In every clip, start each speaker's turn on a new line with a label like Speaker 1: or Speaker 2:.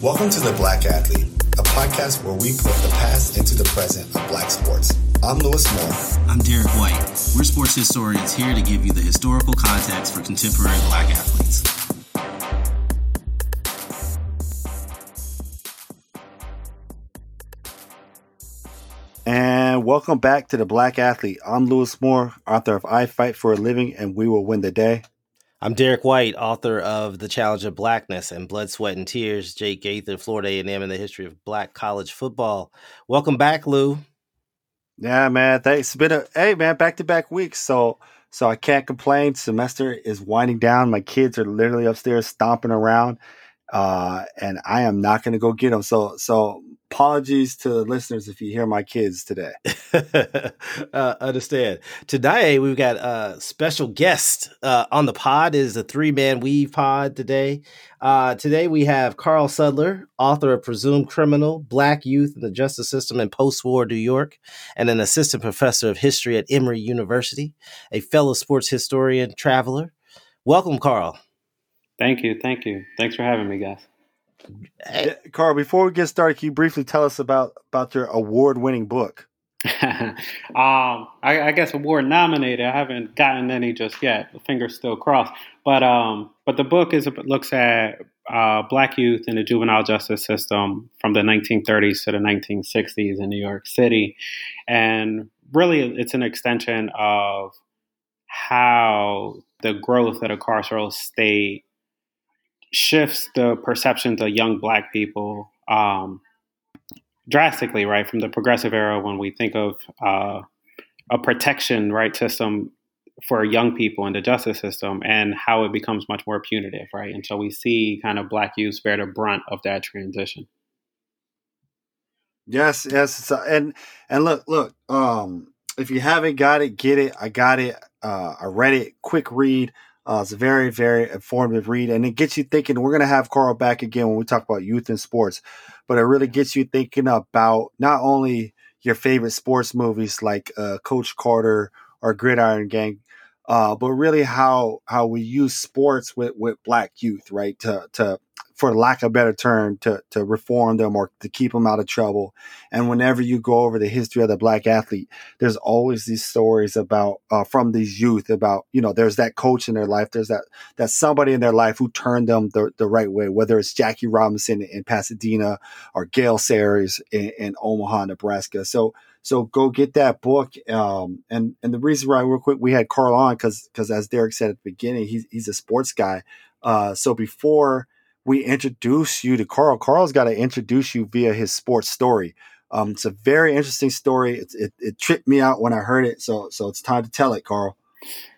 Speaker 1: Welcome to The Black Athlete, a podcast where we put the past into the present of black sports. I'm Lewis Moore.
Speaker 2: I'm Derek White. We're sports historians here to give you the historical context for contemporary black athletes.
Speaker 3: And welcome back to The Black Athlete. I'm Lewis Moore, author of I Fight for a Living and We Will Win the Day.
Speaker 4: I'm Derek White, author of The Challenge of Blackness and Blood, Sweat, and Tears, Jake Gaither, Florida A&M and the History of Black College Football. Welcome back, Lou.
Speaker 3: Yeah, man. Thanks. It's been a hey man, back to back weeks. So so I can't complain. Semester is winding down. My kids are literally upstairs stomping around. Uh, and I am not gonna go get them. So so apologies to the listeners if you hear my kids today.
Speaker 4: uh, understand. Today we've got a special guest uh, on the pod. It is a three man weave pod today. Uh, today we have Carl Suddler, author of Presumed Criminal: Black Youth in the Justice System in Post-War New York, and an assistant professor of history at Emory University, a fellow sports historian, traveler. Welcome, Carl.
Speaker 5: Thank you, thank you. Thanks for having me, guys.
Speaker 3: Carl, before we get started, can you briefly tell us about about your award winning book?
Speaker 5: um, I, I, guess award nominated. I haven't gotten any just yet. Fingers still crossed. But um, but the book is looks at uh, black youth in the juvenile justice system from the 1930s to the 1960s in New York City, and really it's an extension of how the growth of the carceral state shifts the perceptions of young black people um, drastically, right? From the progressive era, when we think of uh, a protection right system for young people in the justice system, and how it becomes much more punitive, right? And so we see kind of black youth bear the brunt of that transition.
Speaker 3: Yes, yes, and and look, look. Um, if you haven't got it, get it. I got it. Uh, I read it. Quick read. Uh, it's a very, very informative read, and it gets you thinking. We're going to have Carl back again when we talk about youth and sports, but it really gets you thinking about not only your favorite sports movies like uh, Coach Carter or Gridiron Gang, uh, but really how how we use sports with with Black youth, right? To to for lack of a better term, to, to reform them or to keep them out of trouble. And whenever you go over the history of the black athlete, there's always these stories about, uh, from these youth about, you know, there's that coach in their life. There's that, that somebody in their life who turned them the, the right way, whether it's Jackie Robinson in Pasadena or Gale Sayers in, in Omaha, Nebraska. So, so go get that book. Um, and, and the reason why real quick, we had Carl on because, because as Derek said at the beginning, he's, he's a sports guy. Uh, so before, we introduce you to Carl. Carl's got to introduce you via his sports story. Um, it's a very interesting story. It, it, it, tripped me out when I heard it, so so it's time to tell it, Carl.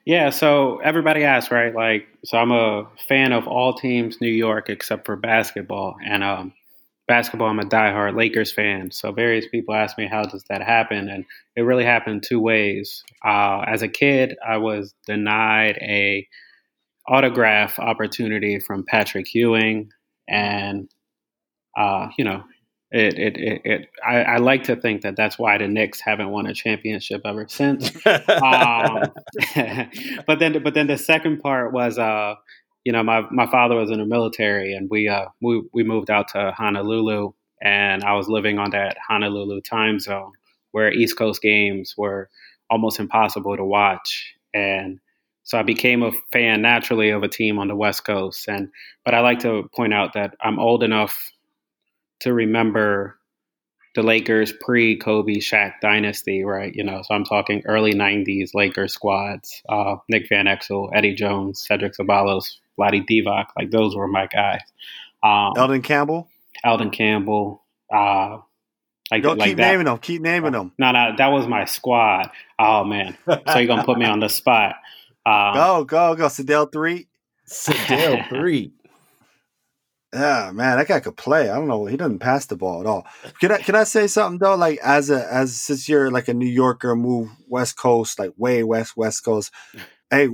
Speaker 5: Yeah, so everybody asks, right? Like, so I'm a fan of all teams, New York, except for basketball. And um, basketball, I'm a diehard Lakers fan. So various people ask me, how does that happen? And it really happened two ways. Uh, as a kid, I was denied a autograph opportunity from Patrick Ewing, and uh, you know, it, it, it, it I, I, like to think that that's why the Knicks haven't won a championship ever since. um, but then, but then the second part was, uh, you know, my my father was in the military, and we uh we we moved out to Honolulu, and I was living on that Honolulu time zone where East Coast games were almost impossible to watch, and so I became a fan naturally of a team on the West Coast. And but I like to point out that I'm old enough to remember the Lakers pre Kobe Shaq dynasty, right? You know, so I'm talking early '90s Lakers squads: uh, Nick Van Exel, Eddie Jones, Cedric Ceballos, Vlade Divac. Like those were my guys.
Speaker 3: Um, Elden Campbell.
Speaker 5: Elden Campbell. Uh,
Speaker 3: like, Go, like keep that. naming them. Keep naming them.
Speaker 5: No, no, that was my squad. Oh man, so you're gonna put me on the spot.
Speaker 3: Um, go, go, go. Sedale Threatt.
Speaker 4: Sedale Threatt.
Speaker 3: Yeah, man, that guy could play. I don't know. He doesn't pass the ball at all. Can I can I say something though? Like as a as since you're like a New Yorker, move West Coast, like way west West Coast. Hey,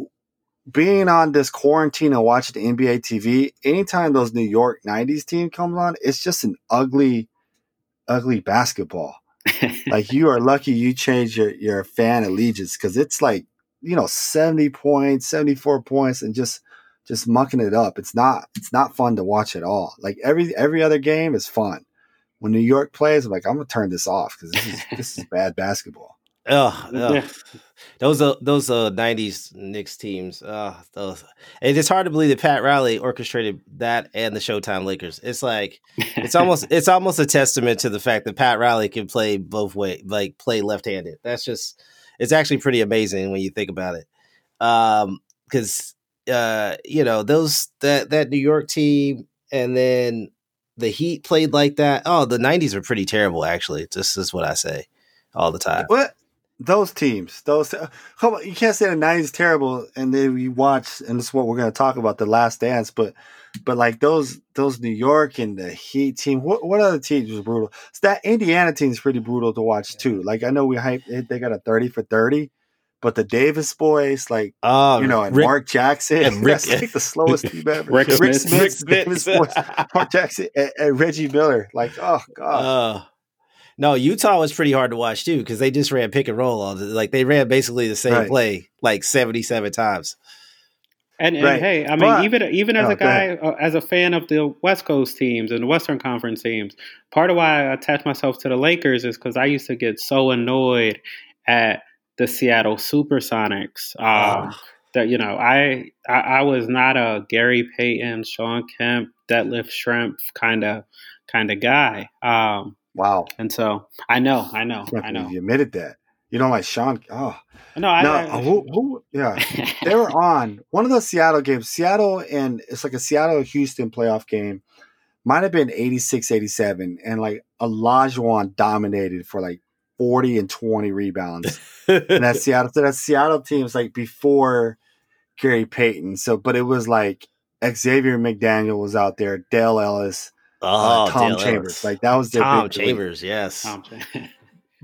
Speaker 3: being on this quarantine and watching the NBA TV, anytime those New York '90s team comes on, it's just an ugly, ugly basketball. like you are lucky you change your your fan allegiance because it's like you know, 70 points, 74 points, and just just mucking it up. It's not it's not fun to watch at all. Like every every other game is fun. When New York plays, I'm like, I'm gonna turn this off because this is this is bad basketball.
Speaker 4: Oh, oh. those uh, those uh '90s Knicks teams. Uh, those. it's hard to believe that Pat Riley orchestrated that and the Showtime Lakers. It's like it's almost it's almost a testament to the fact that Pat Riley can play both way, like play left handed. That's just it's actually pretty amazing when you think about it. Um, because uh, you know those that that New York team, and then the Heat played like that. Oh, the '90s were pretty terrible. Actually, this is what I say all the time.
Speaker 3: What those teams, those you can't say the '90s terrible, and then you watch, and this is what we're going to talk about, the Last Dance, but. But like those those New York and the Heat team, what what other teams was brutal? So that Indiana team is pretty brutal to watch too. Like I know we hype they got a thirty for thirty, but the Davis boys, like um, you know, and Rick, Mark Jackson, and Rick, that's like the slowest team ever.
Speaker 5: Rick, Rick Smits, Smits,
Speaker 3: Rick Smits. Davis boys, Mark Jackson, and, and, Reggie Miller. Like, oh god. Uh,
Speaker 4: no, Utah was pretty hard to watch too because they just ran pick and roll all the, like they ran basically the same right. play like seventy seven times.
Speaker 5: And, and right. hey, I mean, but, even even as oh, a guy, uh, as a fan of the West Coast teams and the Western Conference teams, part of why I attach myself to the Lakers is because I used to get so annoyed at the Seattle Supersonics. Um, oh. That you know, I, I, I was not a Gary Payton, Shawn Kemp, Detlef Schrempf kind of kind of guy. Um,
Speaker 3: wow.
Speaker 5: And so I know, I know, I know.
Speaker 3: You admitted that. You don't like Shawn. Oh no, I, no. I, who, who, yeah, they were on one of the Seattle games. Seattle and it's like a Seattle Houston playoff game. Might have been 86, 87, and like Olajuwon dominated for like 40 and 20 rebounds. and that Seattle, so that Seattle team's like before Gary Payton. So, but it was like Xavier McDaniel was out there, Dale Ellis, uh, oh, uh, Tom Dale Chambers. Ellis. Like that was their
Speaker 4: Tom Chambers, league. yes.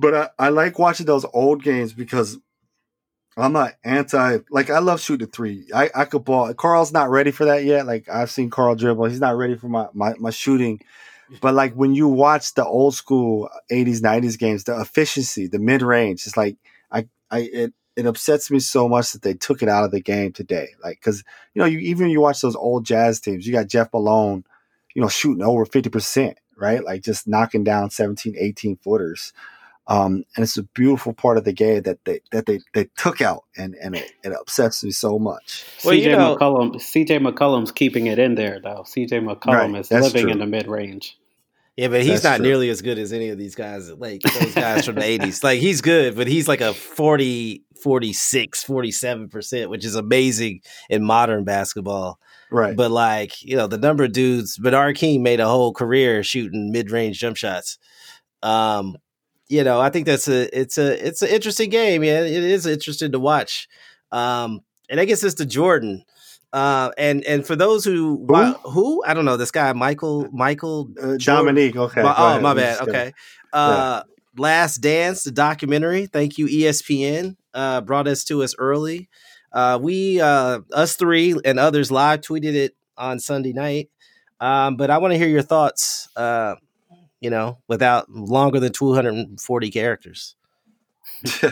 Speaker 3: but I, I like watching those old games because I'm not anti. Like I love shooting three. I I could ball. Carl's not ready for that yet. Like I've seen Carl dribble. He's not ready for my my, my shooting. But like when you watch the old school 80s, 90s games, the efficiency, the mid range, it's like I, I, it, it upsets me so much that they took it out of the game today. Like, cause you know, you even you watch those old jazz teams, you got Jeff Malone, you know, shooting over 50%, right? Like just knocking down 17, 18 footers. Um, and it's a beautiful part of the game that they that they, they took out, and and it, it upsets me so much.
Speaker 5: Well, CJ know, McCollum, CJ McCollum's keeping it in there though. CJ McCollum right, is living true. in the mid range.
Speaker 4: Yeah, but he's That's not true. nearly as good as any of these guys, like those guys from the 80s. Like he's good, but he's like a 40, 46, 47%, which is amazing in modern basketball.
Speaker 3: Right.
Speaker 4: But like, you know, the number of dudes, Bernard King made a whole career shooting mid-range jump shots. Um, you know, I think that's a it's a it's an interesting game, yeah. It is interesting to watch. Um, and I guess it's to Jordan. Uh, and and for those who who, who I don't know this guy Michael Michael
Speaker 3: uh, Dominique. Okay,
Speaker 4: my, oh my bad. Okay, uh, yeah. Last Dance, the documentary. Thank you, ESPN. Uh, brought us to us early. Uh, we uh, us three and others live tweeted it on Sunday night. Um, but I want to hear your thoughts. Uh, you know, without longer than two hundred and forty characters.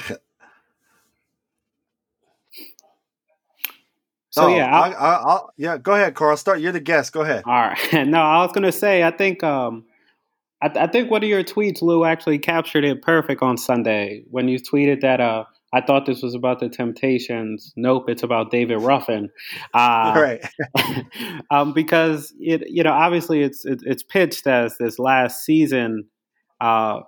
Speaker 5: So oh, yeah,
Speaker 3: I, I, I'll, yeah. Go ahead, Carl. Start. You're the guest. Go ahead.
Speaker 5: All right. No, I was gonna say. I think. Um, I, I, think one of your tweets, Lou, actually captured it perfect on Sunday when you tweeted that. Uh, I thought this was about the Temptations. Nope, it's about David Ruffin.
Speaker 3: Uh, right.
Speaker 5: um, because it, you know, obviously it's it, it's pitched as this last season, uh,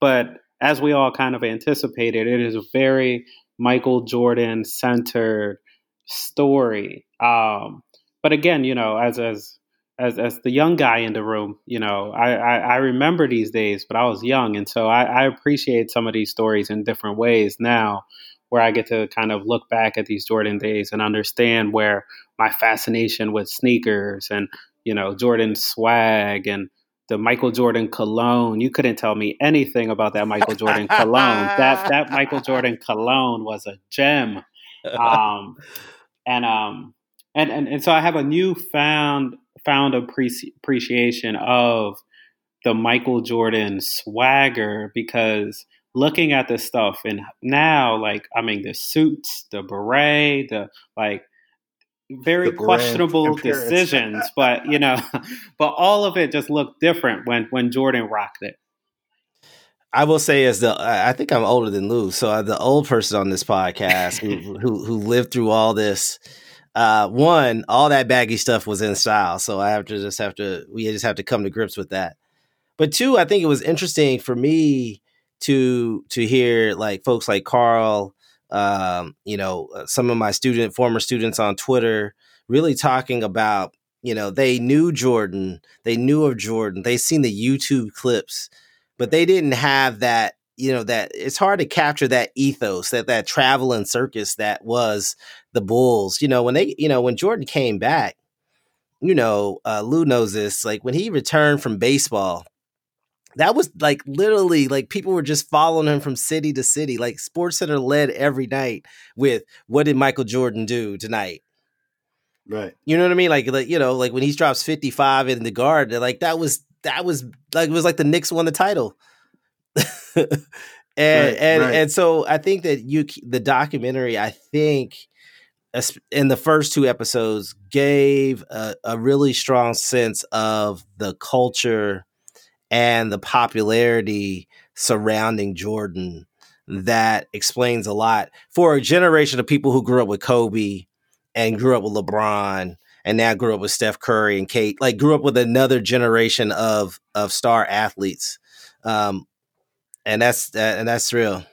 Speaker 5: but as we all kind of anticipated, it is a very Michael Jordan centered story. Um, but again, you know, as as as as the young guy in the room, you know, I, I, I remember these days, but I was young, and so I, I appreciate some of these stories in different ways now, where I get to kind of look back at these Jordan days and understand where my fascination with sneakers and you know Jordan swag and the Michael Jordan cologne. You couldn't tell me anything about that Michael Jordan cologne. that that Michael Jordan cologne was a gem. Um, and um and and, and so I have a new found appreciation of the Michael Jordan swagger because looking at this stuff and now like I mean the suits, the beret, the like very questionable decisions, but you know, but all of it just looked different when when Jordan rocked it.
Speaker 4: I will say, as the I think I'm older than Lou, so uh, the old person on this podcast who, who who lived through all this. Uh, one, all that baggy stuff was in style, so I have to just have to we just have to come to grips with that. But two, I think it was interesting for me to to hear like folks like Carl, um, you know, uh, some of my student former students on Twitter really talking about you know they knew Jordan, they knew of Jordan, they seen the YouTube clips but they didn't have that you know that it's hard to capture that ethos that that traveling circus that was the bulls you know when they you know when jordan came back you know uh, lou knows this like when he returned from baseball that was like literally like people were just following him from city to city like SportsCenter led every night with what did michael jordan do tonight?
Speaker 3: Right.
Speaker 4: You know what i mean? Like, like you know like when he drops 55 in the guard like that was that was like it was like the Knicks won the title. and right, and right. and so I think that you the documentary I think in the first two episodes gave a, a really strong sense of the culture and the popularity surrounding Jordan that explains a lot for a generation of people who grew up with Kobe and grew up with LeBron and now grew up with Steph Curry and Kate, like grew up with another generation of of star athletes, um, and that's that, and that's real.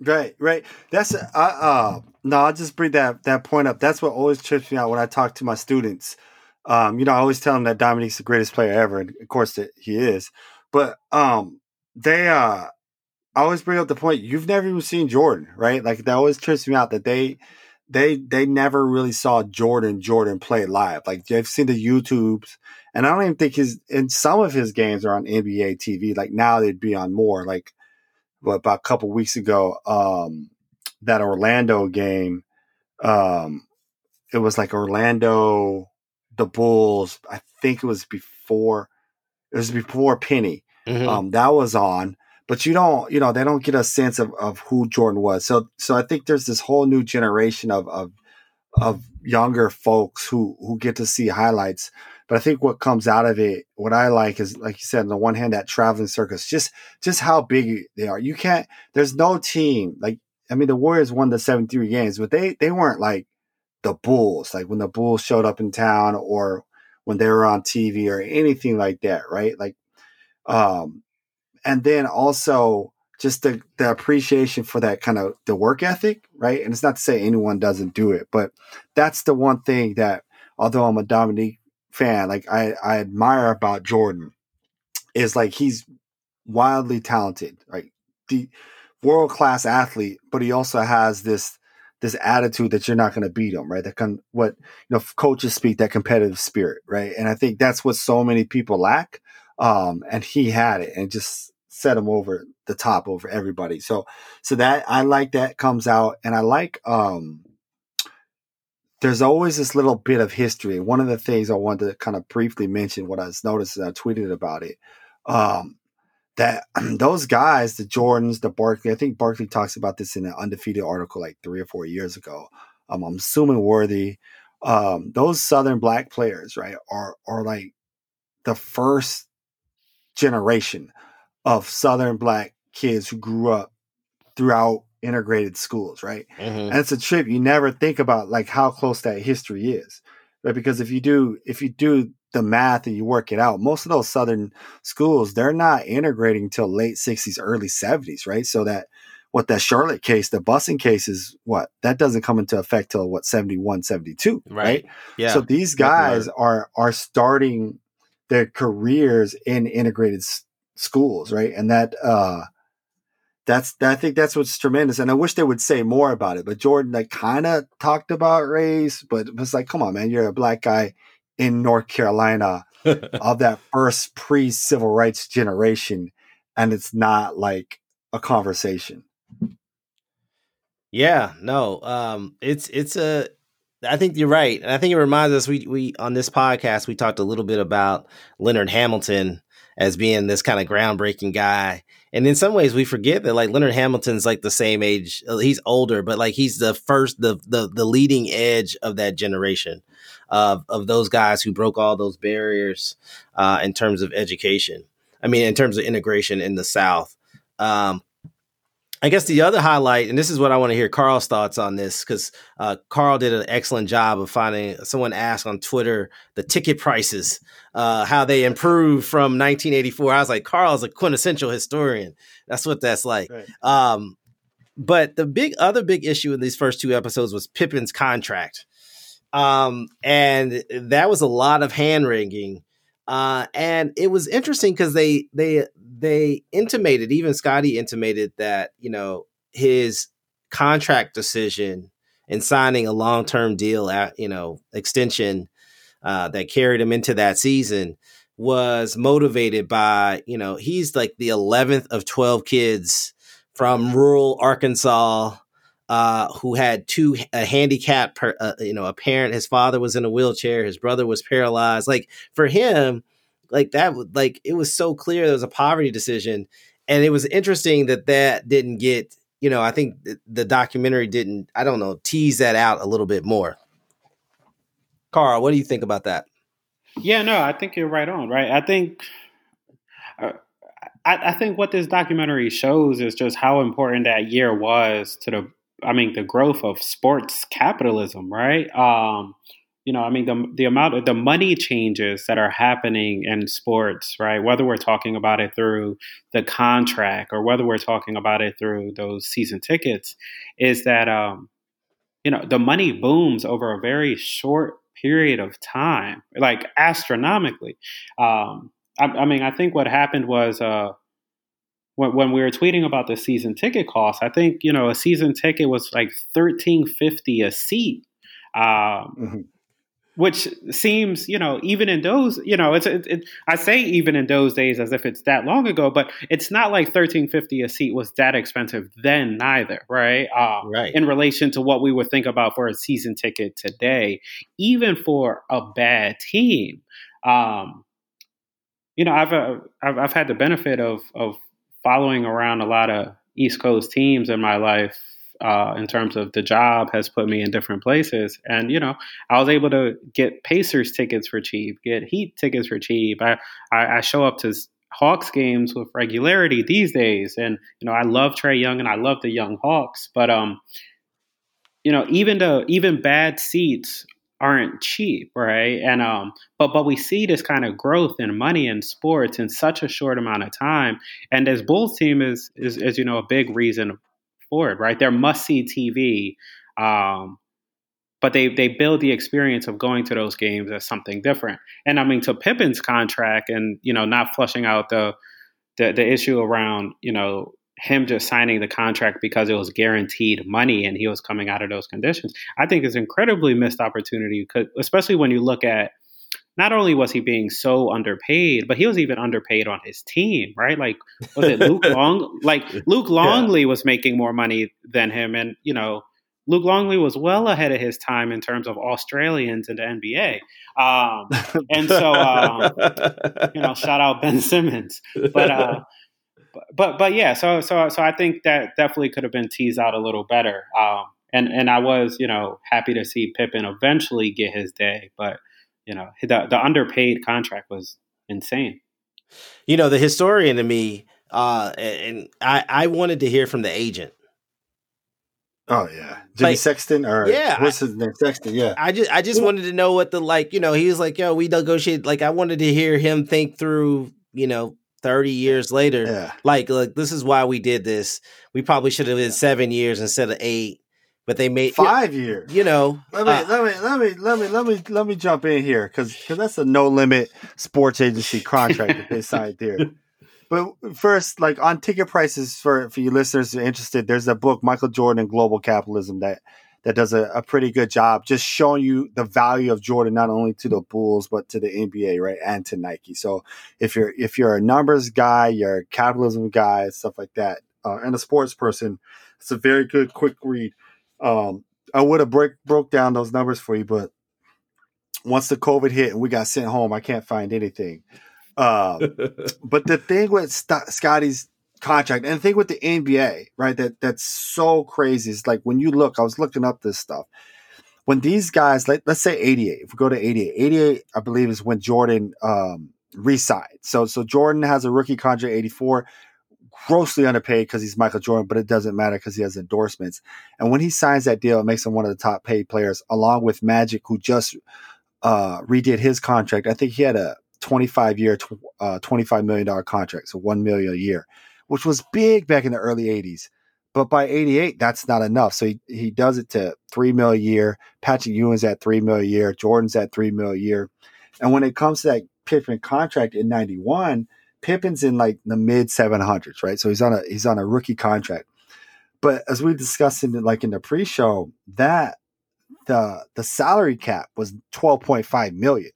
Speaker 3: Right, right. That's uh, uh no. I'll just bring that that point up. That's what always trips me out when I talk to my students. Um, you know, I always tell them that Dominique's the greatest player ever, and of course that he is. But um, they uh, I always bring up the point you've never even seen Jordan, right? Like that always trips me out that they they they never really saw Jordan Jordan play live. Like they've seen the YouTubes, and I don't even think his in some of his games are on NBA TV. Like now they'd be on more. Like about a couple weeks ago, um, that Orlando game, um, it was like Orlando, the Bulls. I think it was before it was before Penny. Mm-hmm. Um, that was on but you don't, you know, they don't get a sense of, of who Jordan was. So, so I think there's this whole new generation of, of, of younger folks who, who get to see highlights. But I think what comes out of it, what I like is, like you said, on the one hand, that traveling circus, just, just how big they are. You can't, there's no team like, I mean, the Warriors won the 73 games, but they, they weren't like the Bulls, like when the Bulls showed up in town or when they were on TV or anything like that, right? Like, um, and then also just the, the appreciation for that kind of the work ethic, right? And it's not to say anyone doesn't do it, but that's the one thing that, although I'm a Dominique fan, like I, I admire about Jordan is like he's wildly talented, right? The world class athlete, but he also has this this attitude that you're not going to beat him, right? That can what you know coaches speak that competitive spirit, right? And I think that's what so many people lack. Um, and he had it, and just set him over the top over everybody. So so that I like that comes out and I like um there's always this little bit of history. One of the things I wanted to kind of briefly mention what I was noticing, I tweeted about it. Um that those guys, the Jordans, the Barkley, I think Barkley talks about this in an undefeated article like three or four years ago. Um, I'm assuming worthy. Um, those Southern black players, right, are are like the first generation of Southern black kids who grew up throughout integrated schools, right? Mm-hmm. And it's a trip you never think about like how close that history is, right? Because if you do, if you do the math and you work it out, most of those Southern schools, they're not integrating till late 60s, early 70s, right? So that what that Charlotte case, the busing case is what that doesn't come into effect till what 71, 72, right? right? Yeah. So these guys are are starting their careers in integrated schools, right? And that uh that's I think that's what's tremendous. And I wish they would say more about it. But Jordan like kind of talked about race, but it was like, come on, man, you're a black guy in North Carolina of that first pre civil rights generation, and it's not like a conversation.
Speaker 4: Yeah, no, um, it's it's a. I think you're right, and I think it reminds us we we on this podcast we talked a little bit about Leonard Hamilton as being this kind of groundbreaking guy. And in some ways, we forget that like Leonard Hamilton's like the same age. Uh, he's older, but like he's the first, the the the leading edge of that generation of of those guys who broke all those barriers uh, in terms of education. I mean, in terms of integration in the South. Um, I guess the other highlight, and this is what I want to hear Carl's thoughts on this, because uh, Carl did an excellent job of finding. Someone asked on Twitter the ticket prices, uh, how they improved from 1984. I was like, Carl's a quintessential historian. That's what that's like. Right. Um, but the big other big issue in these first two episodes was Pippen's contract, um, and that was a lot of hand wringing. Uh, and it was interesting because they they they intimated, even Scottie intimated that, you know, his contract decision and signing a long term deal at, you know, extension uh, that carried him into that season was motivated by, you know, he's like the 11th of 12 kids from rural Arkansas uh, who had two a handicap, per, uh, you know, a parent. His father was in a wheelchair. His brother was paralyzed. Like for him, like that like it was so clear there was a poverty decision and it was interesting that that didn't get you know i think the documentary didn't i don't know tease that out a little bit more. Carl what do you think about that?
Speaker 5: Yeah no i think you're right on right? I think uh, I, I think what this documentary shows is just how important that year was to the i mean the growth of sports capitalism right? Um you know, I mean, the the amount of the money changes that are happening in sports, right? Whether we're talking about it through the contract or whether we're talking about it through those season tickets, is that um, you know the money booms over a very short period of time, like astronomically. Um, I, I mean, I think what happened was. Uh, when, we were tweeting about the season ticket cost, I think you know a season ticket was like thirteen fifty a seat, um, mm-hmm which seems, you know, even in those, you know, it's it, it, I say even in those days as if it's that long ago, but it's not like thirteen fifty a seat was that expensive then neither, right?
Speaker 4: Um, right.
Speaker 5: In relation to what we would think about for a season ticket today, even for a bad team, um, you know, I've, uh, I've I've had the benefit of of following around a lot of East Coast teams in my life uh, in terms of the job has put me in different places. And, you know, I was able to get Pacers tickets for cheap, get Heat tickets for cheap. I, I, I show up to Hawks games with regularity these days. And, you know, I love Trae Young and I love the young Hawks. But, um, you know, even the even bad seats aren't cheap, right? And um, but but we see this kind of growth in money in sports in such a short amount of time. And this Bulls team is is, is you know a big reason forward, right? They're must see TV. Um, but they they build the experience of going to those games as something different. And I mean, to Pippen's contract, and you know, not flushing out the the, the issue around you know him just signing the contract because it was guaranteed money and he was coming out of those conditions. I think is incredibly missed opportunity, especially when you look at not only was he being so underpaid, but he was even underpaid on his team, right? Like, was it Luke Long? Like Luke Longley yeah. was making more money than him, and you know, Luke Longley was well ahead of his time in terms of Australians in the NBA. Um, and so, um, you know, shout out Ben Simmons, but. Uh, but but yeah, so so so I think that definitely could have been teased out a little better. Um, and and I was you know happy to see Pippen eventually get his day, but you know the the underpaid contract was insane.
Speaker 4: You know, the historian to me, uh, and I I wanted to hear from the agent.
Speaker 3: Oh yeah, Jimmy like, Sexton or yeah, what's his name? Sexton. Yeah,
Speaker 4: I just I just wanted to know what the like. You know, he was like, "Yo, we negotiate." Like, I wanted to hear him think through. You know, 30 years later yeah. like look this is why we did this we probably should have been seven years instead of eight but they made
Speaker 3: five you, years.
Speaker 4: You know,
Speaker 3: let me, uh, let me let me let me let me let me jump in here because because that's a no limit sports agency contract that they signed there. But first, like on ticket prices for for you listeners who are interested, there's a book Michael Jordan and Global Capitalism that that does a, a pretty good job just showing you the value of Jordan not only to the Bulls but to the NBA, right, and to Nike. So if you're if you're a numbers guy, you're a capitalism guy, stuff like that, uh, and a sports person, it's a very good quick read. Um, I would have break broke down those numbers for you, but once the COVID hit and we got sent home, I can't find anything. Uh, but the thing with St- Scottie's contract and the thing with the NBA, right? That that's so crazy is like when you look, I was looking up this stuff. When these guys, like let's say 88, if we go to 88, 88, I believe is when Jordan um re-signed. So so Jordan has a rookie contract 84, grossly underpaid because he's Michael Jordan, but it doesn't matter because he has endorsements. And when he signs that deal, it makes him one of the top paid players, along with Magic, who just uh, redid his contract. I think he had a 25 year, uh, 25 million dollar contract, so one million a year, which was big back in the early 80s. But by 88, that's not enough. So he, he does it to three mil a year. Patrick Ewing's at three mil a year. Jordan's at three mil a year. And when it comes to that Pippen contract in 91, Pippen's in like the mid 700s, right? So he's on a he's on a rookie contract. But as we discussed in like in the pre-show, that the the salary cap was 12.5 million.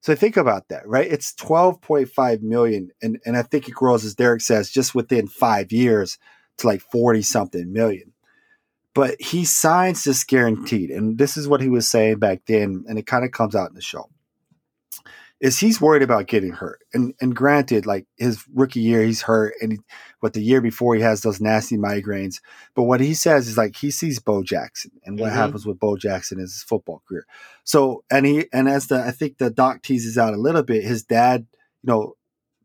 Speaker 3: So think about that, right? It's 12.5 million and and I think it grows as Derek says just within 5 years to like 40 something million. But he signs this guaranteed and this is what he was saying back then and it kind of comes out in the show is he's worried about getting hurt. And and granted, like his rookie year, he's hurt, and he, but the year before he has those nasty migraines. But what he says is like he sees Bo Jackson, and what mm-hmm. happens with Bo Jackson is his football career. So and he and as the I think the doc teases out a little bit, his dad, you know,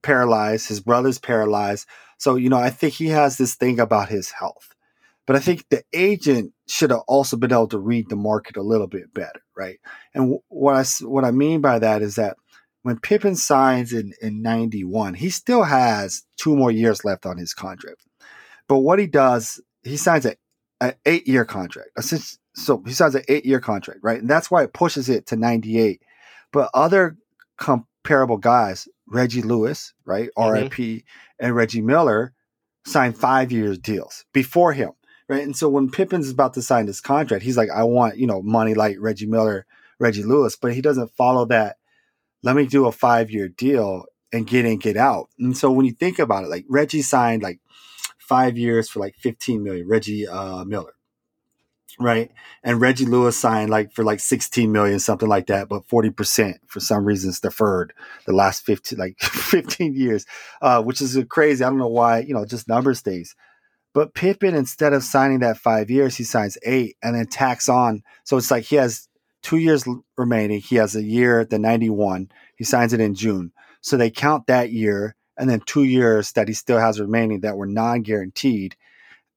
Speaker 3: paralyzed, his brother's paralyzed. So you know, I think he has this thing about his health. But I think the agent should have also been able to read the market a little bit better, right? And what I what I mean by that is that when Pippen signs in, in 91, he still has two more years left on his contract. But what he does, he signs an eight year contract. So he signs an eight year contract, right? And that's why it pushes it to 98. But other comparable guys, Reggie Lewis, right? Mm-hmm. RIP, and Reggie Miller signed five year deals before him, right? And so when Pippen's about to sign this contract, he's like, I want, you know, money like Reggie Miller, Reggie Lewis, but he doesn't follow that let me do a five year deal and get in, get out. And so when you think about it, like Reggie signed like five years for like 15 million, Reggie uh, Miller, right? And Reggie Lewis signed like for like 16 million, something like that, but 40% for some reasons deferred the last 15, like 15 years, uh, which is crazy. I don't know why, you know, just numbers things. But Pippen, instead of signing that five years, he signs eight and then tacks on. So it's like he has two years remaining. He has a year, at the 91. He signs it in June. So they count that year and then two years that he still has remaining that were non guaranteed.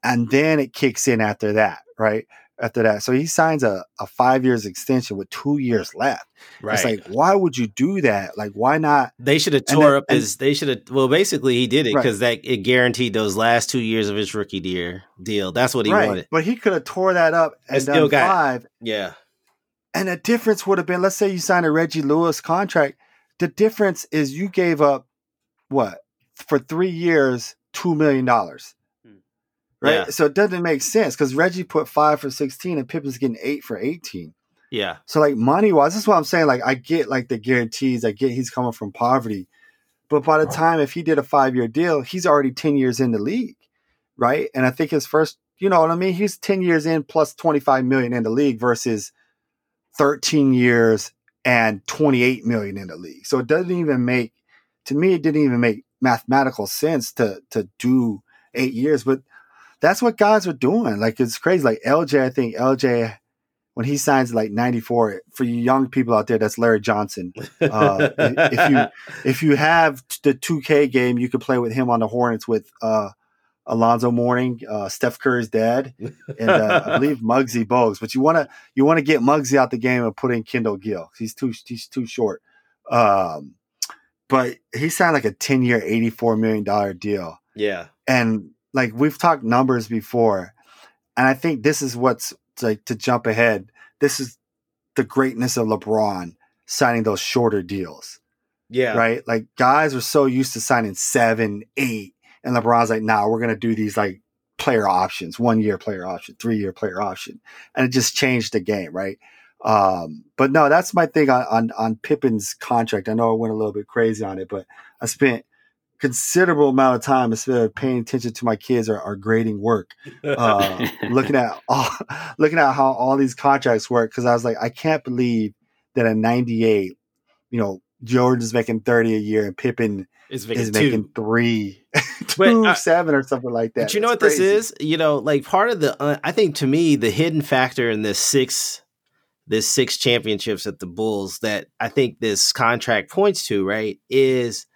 Speaker 3: And then it kicks in after that, right? After that. So he signs a, a five years extension with two years left. Right. It's like, why would you do that? Like, why not?
Speaker 4: They should have tore then, up his, they should have, well, basically he did it because right. that it guaranteed those last two years of his rookie deal. deal. That's what he right. wanted.
Speaker 3: But he could have tore that up and, and still got, five.
Speaker 4: Yeah
Speaker 3: and the difference would have been, let's say you signed a Reggie Lewis contract. The difference is you gave up what for three years, two million dollars. Hmm. Right. Yeah. So it doesn't make sense because Reggie put five for 16 and Pippen's getting eight for 18.
Speaker 4: Yeah.
Speaker 3: So like money wise, this is what I'm saying. Like I get like the guarantees, I get he's coming from poverty. But by the time if he did a five year deal, he's already 10 years in the league. Right. And I think his first, you know what I mean? He's 10 years in plus 25 million in the league versus 13 years and 28 million in the league. So it doesn't even make to me it didn't even make mathematical sense to to do 8 years, but that's what guys are doing. Like it's crazy. Like LJ, I think LJ when he signs like 94 for you young people out there that's larry johnson uh, if you if you have the 2k game you can play with him on the hornets with uh, Alonzo Mourning, uh, Steph Curry's dad, and uh, I believe Muggsy Bogues. But you want to you want to get Muggsy out the game and put in Kendall Gill. He's too he's too short. Um, but he signed like a ten year, eighty four million dollar deal.
Speaker 4: Yeah,
Speaker 3: and like we've talked numbers before, and I think this is what's like to jump ahead. This is the greatness of LeBron signing those shorter deals.
Speaker 4: Yeah,
Speaker 3: right. Like guys are so used to signing seven, eight and LeBron's like, nah, we're going to do these like player options, one year player option, three year player option. And it just changed the game, right? Um, but no, that's my thing on, on, on Pippen's contract. I know I went a little bit crazy on it, but I spent considerable amount of time instead of paying attention to my kids or, or grading work, uh, looking at all, looking at how all these contracts work. Cause I was like, I can't believe that in 98, you know, Jordan's making 30 a year and Pippen is
Speaker 4: two.
Speaker 3: making three,
Speaker 4: But, uh,
Speaker 3: seven or something like that.
Speaker 4: But you know what
Speaker 3: That's
Speaker 4: this is? You know, like part of the uh, I think to me the hidden factor in this six this six championships at the Bulls that I think this contract points to, right, is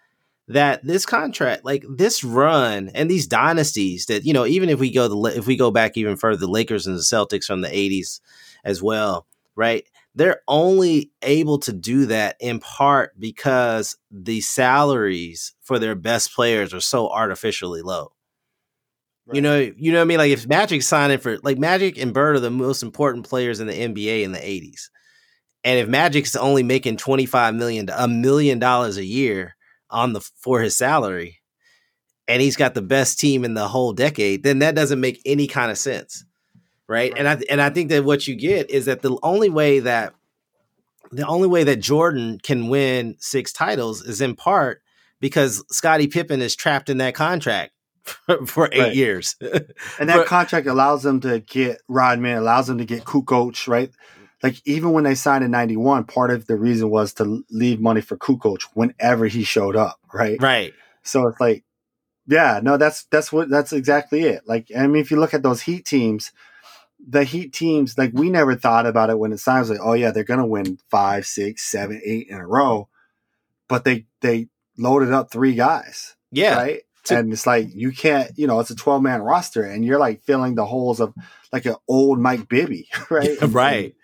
Speaker 4: that this contract, like this run and these dynasties that, you know, even if we go the if we go back even further, the Lakers and the Celtics from the 80s as well, right? They're only able to do that in part because the salaries for their best players are so artificially low. You know, you know what I mean? Like if Magic signing for like Magic and Bird are the most important players in the NBA in the 80s. And if Magic's only making 25 million a million dollars a year on the for his salary and he's got the best team in the whole decade, then that doesn't make any kind of sense. Right? And I and I think that what you get is that the only way that the only way that Jordan can win six titles is in part because Scottie Pippen is trapped in that contract for, for eight
Speaker 3: Right.
Speaker 4: years.
Speaker 3: And that contract allows them to get Rodman, allows them to get Kukoc, right? Like even when they signed in '91, part of the reason was to leave money for Kukoc whenever he showed up, right?
Speaker 4: right.
Speaker 3: So it's like, yeah, no, that's that's what that's exactly it. Like, I mean, if you look at those Heat teams, the Heat teams, like we never thought about it when it sounds like, oh yeah, they're gonna win five, six, seven, eight in a row, but they they loaded up three guys,
Speaker 4: Yeah.
Speaker 3: right?
Speaker 4: To-
Speaker 3: and it's like you can't, you know, it's a twelve man roster, and you're like filling the holes of like an old Mike Bibby, right?
Speaker 4: right.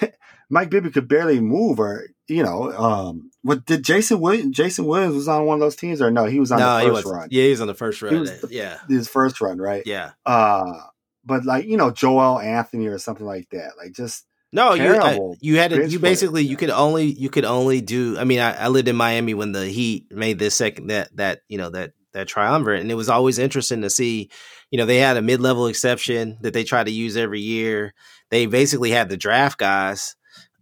Speaker 3: Mike Bibby could barely move, or you know, um, what did Jason Williams? Jason Williams was on one of those teams, or no? He was on
Speaker 4: No,
Speaker 3: the
Speaker 4: he
Speaker 3: first run.
Speaker 4: Yeah, he was on the first run.
Speaker 3: was the-
Speaker 4: yeah.
Speaker 3: His first run, right?
Speaker 4: Yeah.
Speaker 3: Uh, but like you know, Joel Anthony or something like that. Like just
Speaker 4: No, you I, you had to.
Speaker 3: bench
Speaker 4: You
Speaker 3: player.
Speaker 4: basically you could only you could only do. I mean, I, I lived in Miami when the Heat made this second that that you know that that triumvirate, and it was always interesting to see. You know, they had a mid level exception that they try to use every year. They basically had the draft guys,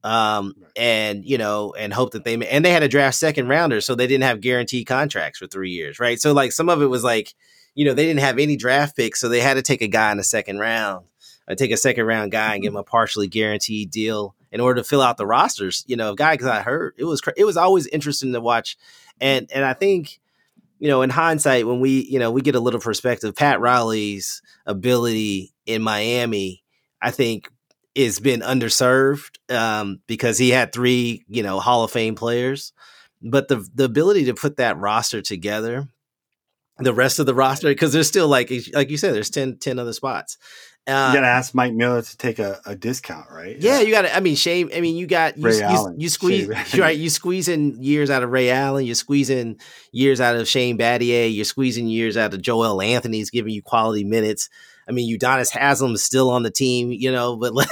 Speaker 4: um,
Speaker 3: Right.
Speaker 4: and you know, and hope that they and they had a draft second rounder, so they didn't have guaranteed contracts for three years, right? So like some of it was like, you know, they didn't have any draft picks, so they had to take a guy in the second round. I take a second round guy and give him a partially guaranteed deal in order to fill out the rosters. You know, if guy got hurt, it was it was always interesting to watch, and and I think you know in hindsight when we you know we get a little perspective, Pat Riley's ability in Miami, I think has been underserved um, because he had three you know Hall of Fame players, but the the ability to put that roster together. The rest of the roster, because there's still like like you said, there's 10, 10 other spots. Uh,
Speaker 3: you gotta ask Mike Miller to take a, a discount, right?
Speaker 4: yeah, you got to. I mean, Shea. I mean, you got you, you, you squeeze right. You squeeze in years out of Ray Allen. You're squeezing years out of Shane Battier. You're squeezing years out of Joel Anthony's giving you quality minutes. I mean, Udonis Haslem is still on the team, you know, but like,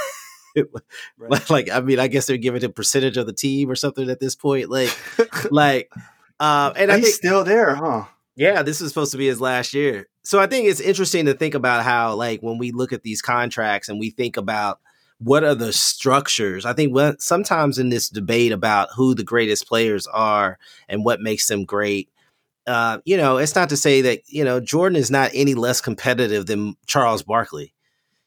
Speaker 3: Right.
Speaker 4: like I mean, I guess they're giving a percentage of the team or something at this point. Like, like, um, and I
Speaker 3: He's
Speaker 4: think
Speaker 3: still there, huh?
Speaker 4: Yeah, this is supposed to be his last year. So I think it's interesting to think about how, like, when we look at these contracts and we think about what are the structures, I think when, sometimes in this debate about who the greatest players are and what makes them great, uh, you know, it's not to say that, you know, Jordan is not any less competitive than Charles Barkley,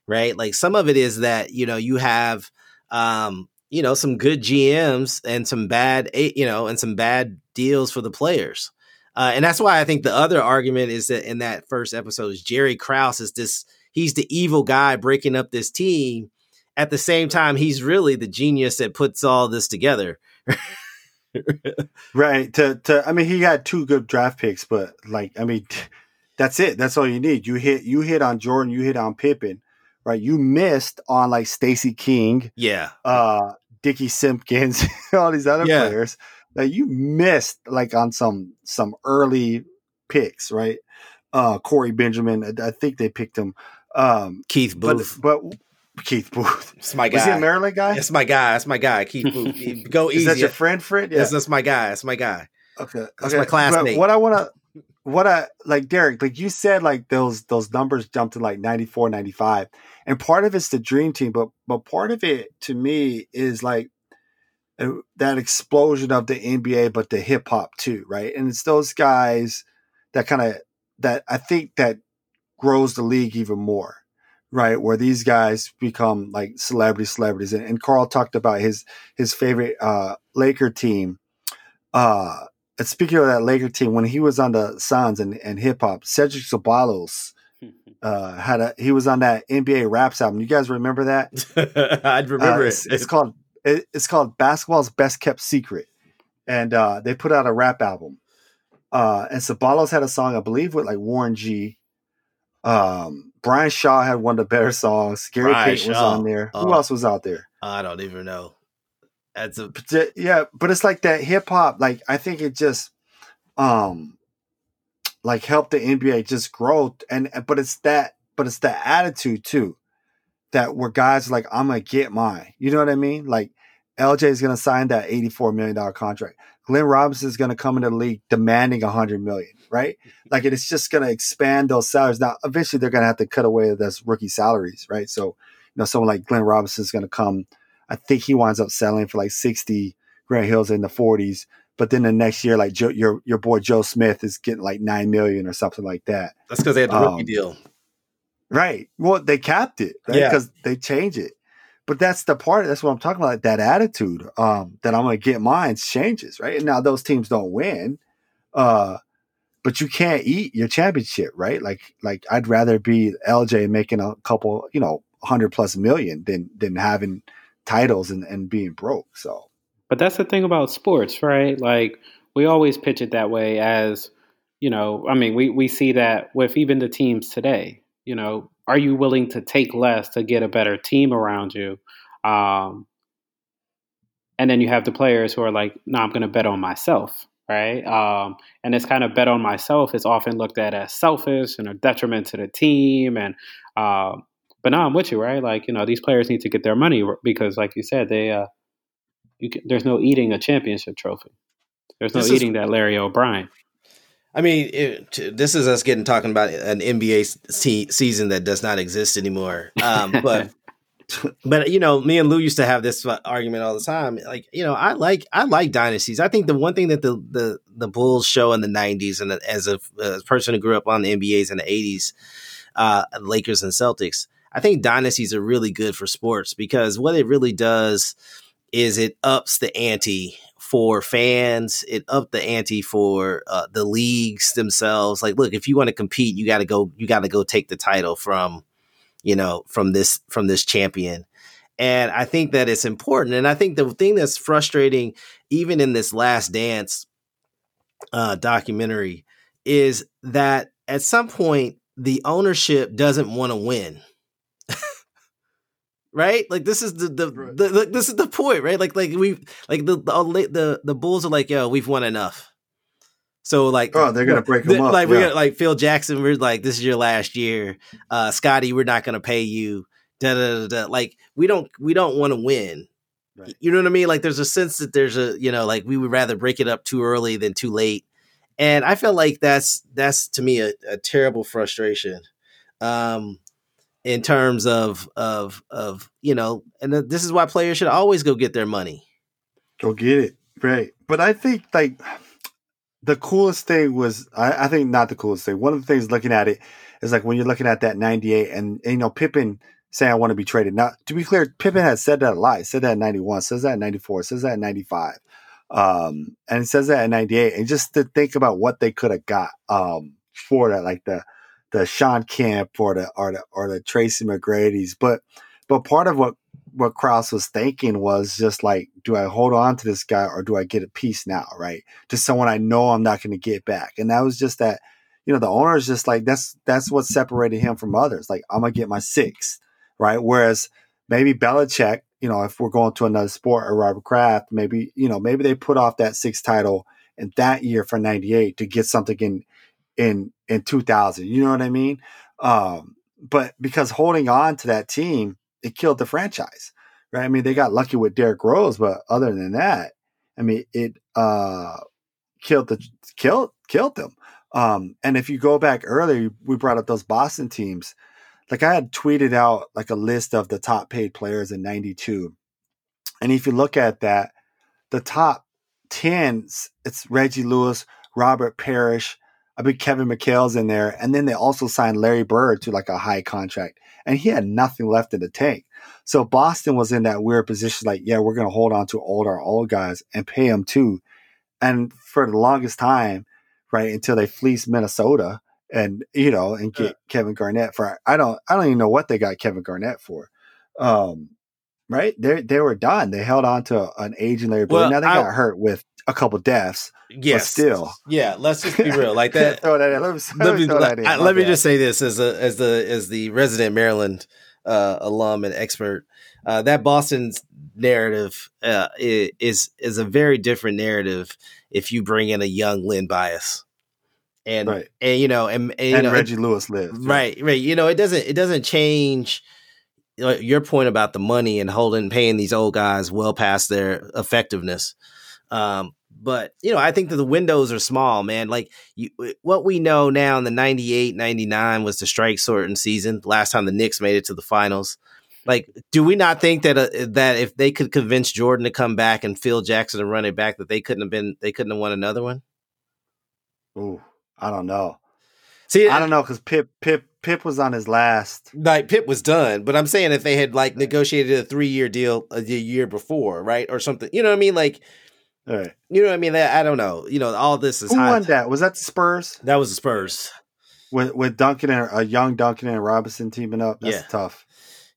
Speaker 4: right? Like, some of it is that, you know, you have, um, you know, some good GMs and some bad, eh, you know, and some bad deals for the players. Uh, and that's why I think the other argument is that in that first episode is Jerry Krause is this he's the evil guy breaking up this team. At the same time, he's really the genius that puts all this together.
Speaker 3: Right. To to I mean he had two good draft picks, but like I mean that's it. That's all you need. You hit you hit on Jordan, you hit on Pippen, right? You missed on like Stacy King,
Speaker 4: Yeah.
Speaker 3: uh Dickey Simpkins, all these other
Speaker 4: Yeah.
Speaker 3: players that you missed like on some some early picks, right? Uh Corey Benjamin, I, I think they picked him. Um
Speaker 4: Keith Booth.
Speaker 3: but Keith Booth.
Speaker 4: It's my
Speaker 3: guy. Is he a. Maryland guy?
Speaker 4: That's my guy. That's my guy. Keith Booth. Go
Speaker 3: Is
Speaker 4: easy.
Speaker 3: that your friend Fred?
Speaker 4: That's, that's my guy. That's my guy.
Speaker 3: Okay,
Speaker 4: That's
Speaker 3: okay.
Speaker 4: my classmate.
Speaker 3: But what I want to, what I like, Derek, like you said, like those those numbers jumped to like 94, 95. and part of it's the dream team, but but part of it to me is like uh, that explosion of the NBA, but the hip hop too, right? And it's those guys that kind of that I think that grows the league even more. Right, where these guys become like celebrity celebrities, and, and Carl talked about his his favorite uh, Laker team, uh, and speaking of that Laker team, when he was on the Suns and, and hip hop, Cedric Ceballos uh, had a he was on that NBA Raps album. You guys remember that?
Speaker 4: I'd remember
Speaker 3: Uh,
Speaker 4: it.
Speaker 3: it's, it's called it, it's called Basketball's Best Kept Secret, and uh, they put out a rap album. Uh, and Ceballos had a song, I believe, with like Warren G. Um, Brian Shaw had one of the better songs. Gary
Speaker 4: Brian
Speaker 3: Payton was
Speaker 4: Shaw.
Speaker 3: on there. Who
Speaker 4: Oh.
Speaker 3: else was out there?
Speaker 4: I don't even know. That's a
Speaker 3: But yeah, but it's like that hip hop. Like I think it just, um, like helped the NBA just grow. And but it's that, but it's that attitude too, that where guys are like I'm gonna get mine. You know what I mean? Like LJ is gonna sign that eighty four million dollar contract. Glenn Robinson is gonna come into the league demanding a hundred million, right? Like it's just gonna expand those salaries. Now eventually they're gonna have to cut away those rookie salaries, right? So you know someone like Glenn Robinson is gonna come. I think he winds up selling for like 60 Grant Hill's in the 40s. But then the next year, like Joe, your your boy Joe Smith is getting like nine million or something like that.
Speaker 4: that's because they had the rookie
Speaker 3: Um,
Speaker 4: deal.
Speaker 3: Right. Well, they capped it, right?
Speaker 4: Yeah.
Speaker 3: Because they change it. But that's the part. That's what I'm talking about. That attitude, um, that I'm gonna get mine changes, right? And now those teams don't win, uh, but you can't eat your championship, right? Like, like I'd rather be LJ making a couple, you know, hundred plus million than than having titles and, and being broke. So
Speaker 5: But that's the thing about sports, right? Like we always pitch it that way as, you know, I mean, we, we see that with even the teams today. You know, are you willing to take less to get a better team around you? Um, and then you have the players who are like, no, I'm going to bet on myself, right? Um, and it's kind of bet on myself is often looked at as selfish and a detriment to the team. And, uh, but now I'm with you, right? Like, you know, these players need to get their money because, like you said, they, uh, you can, there's no eating a championship trophy. There's no
Speaker 4: This is-
Speaker 5: eating that Larry O'Brien.
Speaker 4: I mean, it, this is us getting talking about an NBA se- season that does not exist anymore. Um, but but you know, me and Lou used to have this argument all the time. Like, you know, I like I like dynasties. I think the one thing that the the the Bulls show in the '90s, and as a, as a person who grew up on the NBA's in the '80s, uh, Lakers and Celtics, I think dynasties are really good for sports because what it really does is it ups the ante for fans. It upped the ante for uh, the leagues themselves. Like, look, if you want to compete, you got to go. You got to go take the title from, you know, from this from this champion. And I think that it's important. And I think the thing that's frustrating, even in this Last Dance uh, documentary, is that at some point the ownership doesn't want to win. Right? Like this is the the,
Speaker 3: Right.
Speaker 4: the, the- this is the point, right? Like like we like the the the, the Bulls are like, yo, we've won enough. So like,
Speaker 3: Oh, they're gonna break 'em
Speaker 4: the-
Speaker 3: up,
Speaker 4: Like we're
Speaker 3: yeah.
Speaker 4: gonna like Phil Jackson. We're like, this is your last year, uh, Scottie. We're not gonna pay you. Da, da, da, da. Like we don't we don't want to win.
Speaker 3: Right.
Speaker 4: You know what I mean? Like there's a sense that there's a you know like we would rather break it up too early than too late, and I feel like that's that's to me a, a terrible frustration. Um, in terms of of of you know, and this is why players should always go get their money.
Speaker 3: Go get it. Right. But I think like the coolest thing was I, I think not the coolest thing. One of the things looking at it is like when you're looking at that 98 and, and, you know Pippen saying I want to be traded. Now to be clear, Pippen has said that a lot. He said that in 91, says that in 94, says that in 95. Um, and says that in 98. And just to think about what they could have got um for that, like the the Shawn Kemp or the or the or the Tracy McGrady's. But but part of what what Krause was thinking was just like, do I hold on to this guy or do I get a piece now, right? To someone I know I'm not going to get back. And that was just that, you know, the owner's just like, that's, that's what separated him from others. Like, I'm going to get my sixth, right? Whereas maybe Belichick, you know, if we're going to another sport or Robert Kraft, maybe, you know, maybe they put off that sixth title in that year for 98 to get something in, in, in 2000. You know what I mean? Um, but because holding on to that team, it killed the franchise, right? I mean, they got lucky with Derrick Rose, but other than that, I mean, it uh, killed the killed killed them. Um, and if you go back earlier, we brought up those Boston teams. Like I had tweeted out like a list of the top paid players in '92, and if you look at that, the top tens, it's Reggie Lewis, Robert Parish. I think Kevin McHale's in there, and then they also signed Larry Bird to like a high contract and he had nothing left in the tank. So Boston was in that weird position, like, yeah, we're going to hold on to all our old guys and pay them too. and for the longest time, right until they fleece Minnesota and you know and get Kevin Garnett for I don't I don't even know what they got Kevin Garnett for. Um, right? They they were done. They held on to an aging Larry Bird.
Speaker 4: Well,
Speaker 3: now they
Speaker 4: I-
Speaker 3: got hurt with a couple deaths.
Speaker 4: Yes,
Speaker 3: still.
Speaker 4: yeah. Let's just be real, like that.
Speaker 3: throw that in. Let me, let me
Speaker 4: me,
Speaker 3: throw that in.
Speaker 4: I- let me just say this as a as the as the resident Maryland uh, alum and expert. Uh, that Boston's narrative uh, is is a very different narrative if you bring in a young Len Bias, and
Speaker 3: Right.
Speaker 4: and you know and, and, you
Speaker 3: and
Speaker 4: know
Speaker 3: Reggie Lewis lived.
Speaker 4: right right you know it doesn't it doesn't change your point about the money and holding paying these old guys well past their effectiveness um but you know i think that the windows are small man like you, what we know now in the 98 99 was the strike sorting season last time the Knicks made it to the finals like do we not think that uh, that if they could convince jordan to come back and phil jackson to run it back that they couldn't have been they couldn't have won another one
Speaker 3: Ooh, I don't know.
Speaker 4: see
Speaker 3: I don't know because Pip Pip Pip was on his last.
Speaker 4: like Pip was done, but I'm saying if they had like negotiated a three year deal a y- year before, right, or something, you know what I mean? Like,
Speaker 3: All right.
Speaker 4: you know what I mean? I don't know. You know, all this is
Speaker 3: Who
Speaker 4: hot.
Speaker 3: won that? Was that the Spurs
Speaker 4: That was the Spurs.
Speaker 3: with with Duncan and a young Duncan and Robinson teaming up? That's
Speaker 4: Yeah.
Speaker 3: tough.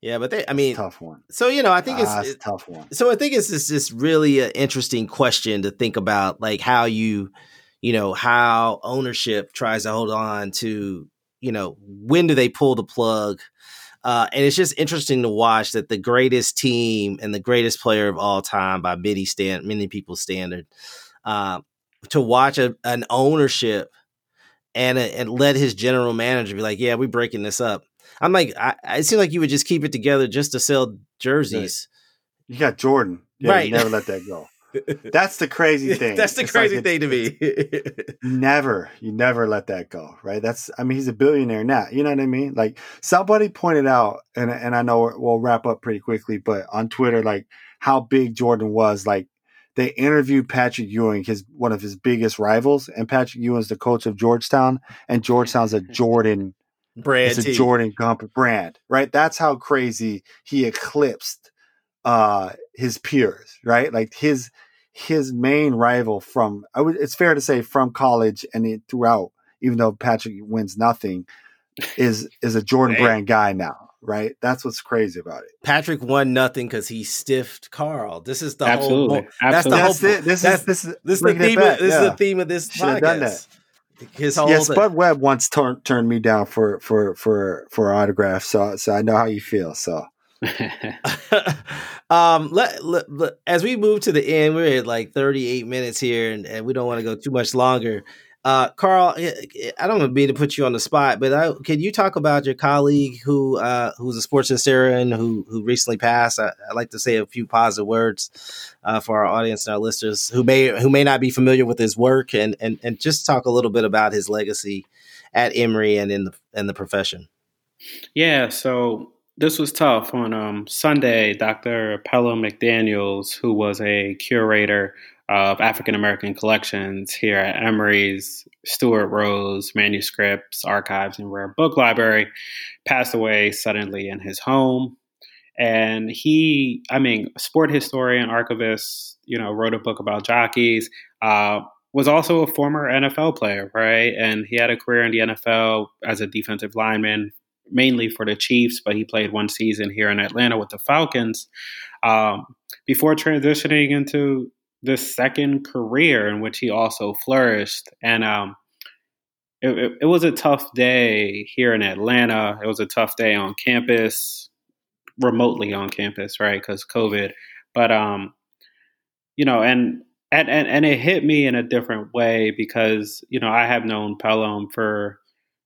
Speaker 4: Yeah, but they. I mean,
Speaker 3: tough one.
Speaker 4: so you know, I think it's.
Speaker 3: ah, that's
Speaker 4: it-
Speaker 3: a tough one.
Speaker 4: so I think it's just this really an interesting question to think about, like how you, you know, how ownership tries to hold on to, you know, when do they pull the plug? Uh, and it's just interesting to watch that the greatest team and the greatest player of all time by many stand many people's standard, uh, to watch a, an ownership and a, and let his general manager be like, yeah, we're breaking this up. I'm like, I, I seem like you would just keep it together just to sell jerseys.
Speaker 3: You got Jordan. Yeah,
Speaker 4: Right.
Speaker 3: You never let that go. That's the crazy thing.
Speaker 4: That's the
Speaker 3: It's
Speaker 4: crazy
Speaker 3: it's-
Speaker 4: thing to me.
Speaker 3: Never, you never let that go, right? That's, I mean, he's a billionaire now. You know what I mean? Like somebody pointed out, and and I know we'll wrap up pretty quickly, but on Twitter, like how big Jordan was. Like they interviewed Patrick Ewing, his one of his biggest rivals, and Patrick Ewing's the coach of Georgetown, and Georgetown's a Jordan,
Speaker 4: Brand
Speaker 3: it's a
Speaker 4: T.
Speaker 3: Jordan comp- brand, right? That's how crazy he eclipsed uh his peers, right? Like his his main rival from I would it's fair to say from college and it, throughout, even though Patrick wins nothing, is is a Jordan
Speaker 5: Hey.
Speaker 3: brand guy now, right? That's what's crazy about it.
Speaker 4: Patrick won nothing because he stiffed Carl. This is the
Speaker 5: Absolutely.
Speaker 4: whole. That's the
Speaker 5: Absolutely.
Speaker 4: whole.
Speaker 3: That's it. This
Speaker 4: that's-
Speaker 3: is this is
Speaker 4: This is the theme. Of, this
Speaker 3: yeah.
Speaker 4: is the theme of this
Speaker 3: Should have done
Speaker 4: podcast. His whole.
Speaker 3: Yeah. Spud Webb once tur- turned me down for for for for an autograph, so so I know how you feel. So
Speaker 4: um, let, let- let- as we move to the end, we're at like 38 minutes here, and, and we don't want to go too much longer. Uh, Carl, I I don't mean to be to put you on the spot, but I, can you talk about your colleague who uh, who's a sports historian who who recently passed? I, I'd like to say a few positive words uh, for our audience and our listeners who may who may not be familiar with his work, and and and just talk a little bit about his legacy at Emory and in the in the profession.
Speaker 5: Yeah, so this was tough. On um, Sunday, Dr. Pellom McDaniels, who was a curator of African American collections here at Emory's Stuart Rose Manuscripts, Archives, and Rare Book Library, passed away suddenly in his home. And he, I mean, sport historian, archivist, you know, wrote a book about jockeys. Uh, was also a former NFL player, right? And he had a career in the NFL as a defensive lineman, mainly for the Chiefs, but he played one season here in Atlanta with the Falcons um, before transitioning into this second career in which he also flourished. And um, it, it, it was a tough day here in Atlanta. It was a tough day on campus, remotely on campus, right? Because COVID. But um, you know, and and, and and it hit me in a different way because you know I have known Pellom for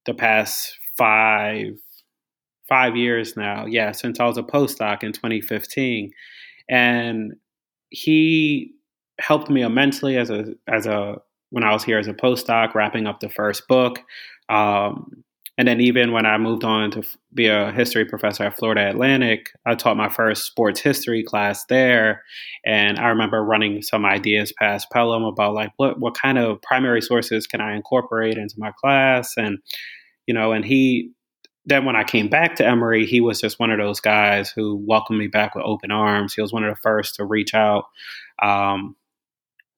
Speaker 5: the past five five years now. Yeah, since I was a postdoc in 2015, and he helped me immensely as a as a when I was here as a postdoc, wrapping up the first book. Um, and then even when I moved on to be a history professor at Florida Atlantic, I taught my first sports history class there. And I remember running some ideas past Pellom about like what what kind of primary sources can I incorporate into my class, and you know, and he then when I came back to Emory, he was just one of those guys who welcomed me back with open arms. He was one of the first to reach out. Um,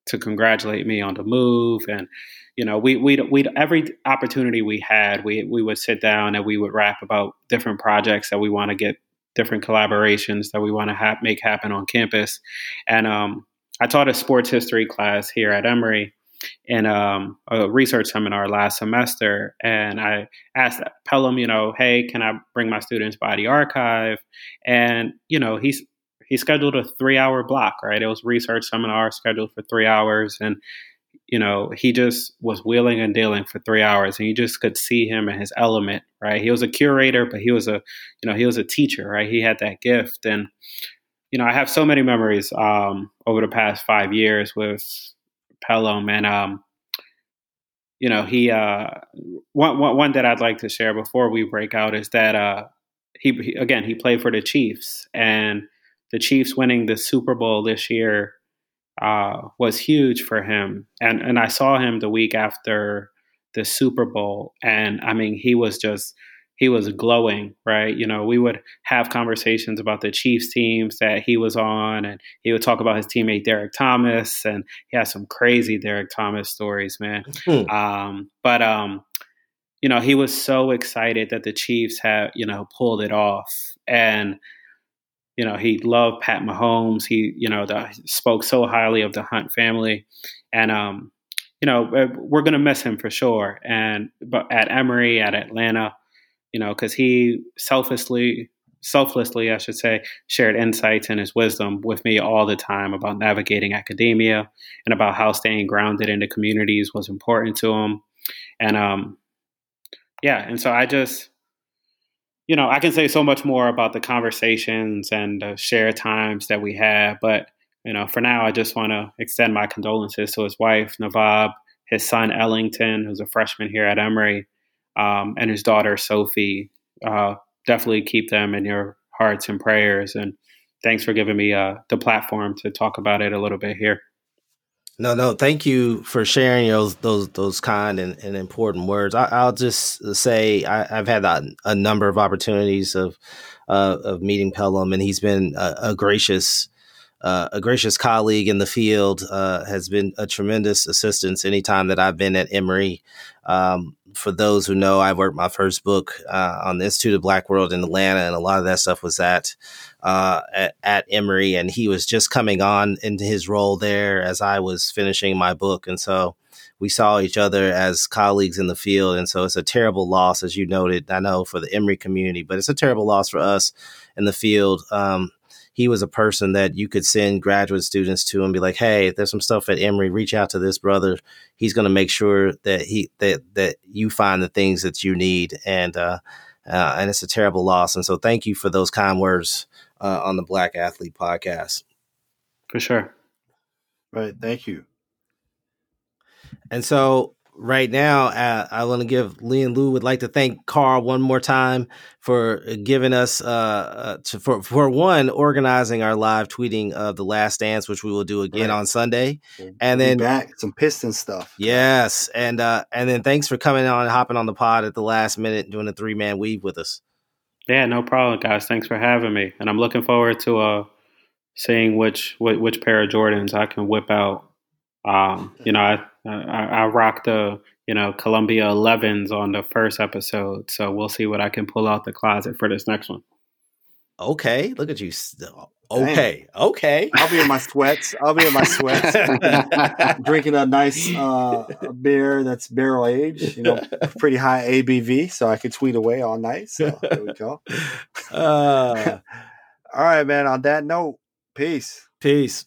Speaker 5: to congratulate me on the move and you know we we we every opportunity we had we we would sit down and we would rap about different projects that we want to get different collaborations that we want to ha- make happen on campus and um, I taught a sports history class here at Emory in um, a research seminar last semester, and I asked Pellom, you know, hey, can I bring my students by the archive? And you know, he's he scheduled a three hour block, right? It was research seminar scheduled for three hours, and you know, he just was wheeling and dealing for three hours, and you just could see him in his element, right? He was a curator, but he was a, you know, he was a teacher, right? He had that gift, and you know, I have so many memories um, over the past five years with Pellom, and um, you know, he uh, one, one one that I'd like to share before we break out is that uh, he, he again he played for the Chiefs, and the Chiefs winning the Super Bowl this year uh, was huge for him, and and I saw him the week after the Super Bowl, and I mean, he was just he was glowing, right? You know, we would have conversations about the Chiefs teams that he was on, and he would talk about his teammate Derrick Thomas, and he has some crazy Derrick Thomas stories, man. Hmm. Um, but um, you know, he was so excited that the Chiefs had, you know, pulled it off, and you know, he loved Pat Mahomes. He, you know, the, spoke so highly of the Hunt family, and um, you know, we're gonna miss him for sure. And but at Emory, at Atlanta you know, because he selflessly, selflessly, I should say, shared insights and his wisdom with me all the time about navigating academia and about how staying grounded in the communities was important to him. And um, yeah, and so I just, you know, I can say so much more about the conversations and the shared times that we had, but you know, for now, I just want to extend my condolences to his wife, Navab, his son, Ellington, who's a freshman here at Emory, um, and his daughter Sophie. Uh, definitely keep them in your hearts and prayers. And thanks for giving me uh, the platform to talk about it a little bit here.
Speaker 4: No, no, thank you for sharing those those those kind and, and important words. I, will just say I, have had a, a, number of opportunities of uh, of meeting Pellom, and he's been a, a gracious uh, a gracious colleague in the field, uh, has been a tremendous assistance anytime that I've been at Emory. Um, for those who know, I worked my first book uh, on the Institute of Black World in Atlanta, and a lot of that stuff was at, uh, at, at Emory, and he was just coming on into his role there as I was finishing my book, and so we saw each other as colleagues in the field, and so it's a terrible loss, as you noted. I know for the Emory community, but it's a terrible loss for us in the field. Um, he was a person that you could send graduate students to and be like, "Hey, there's some stuff at Emory. Reach out to this brother. He's going to make sure that he that that you find the things that you need." And uh, uh, and it's a terrible loss. And so, thank you for those kind words uh, on the Black Athlete podcast.
Speaker 5: For sure.
Speaker 3: Right. Thank you.
Speaker 4: And so right now, uh, I want to give Lee and Lou would like to thank Carl one more time for giving us, uh, uh, to, for for one, organizing our live tweeting of the Last Dance, which we will do again right. on Sunday,
Speaker 3: we'll and
Speaker 4: then
Speaker 3: back some Piston stuff.
Speaker 4: Yes, and uh, and then thanks for coming on, hopping on the pod at the last minute, doing a three man weave with us.
Speaker 5: Yeah, no problem, guys. Thanks for having me, and I'm looking forward to uh seeing which which, which pair of Jordans I can whip out. Um, you know, I uh, I, I rocked the you know Columbia 11s on the first episode, so we'll see what I can pull out the closet for this next one.
Speaker 4: Okay, look at you. Okay, Dang. okay.
Speaker 3: I'll be in my sweats. I'll be in my sweats, drinking a nice uh, beer that's barrel aged. You know, pretty high ABV, so I could tweet away all night. So there we go. Uh, all right, man. On that note, peace.
Speaker 4: Peace.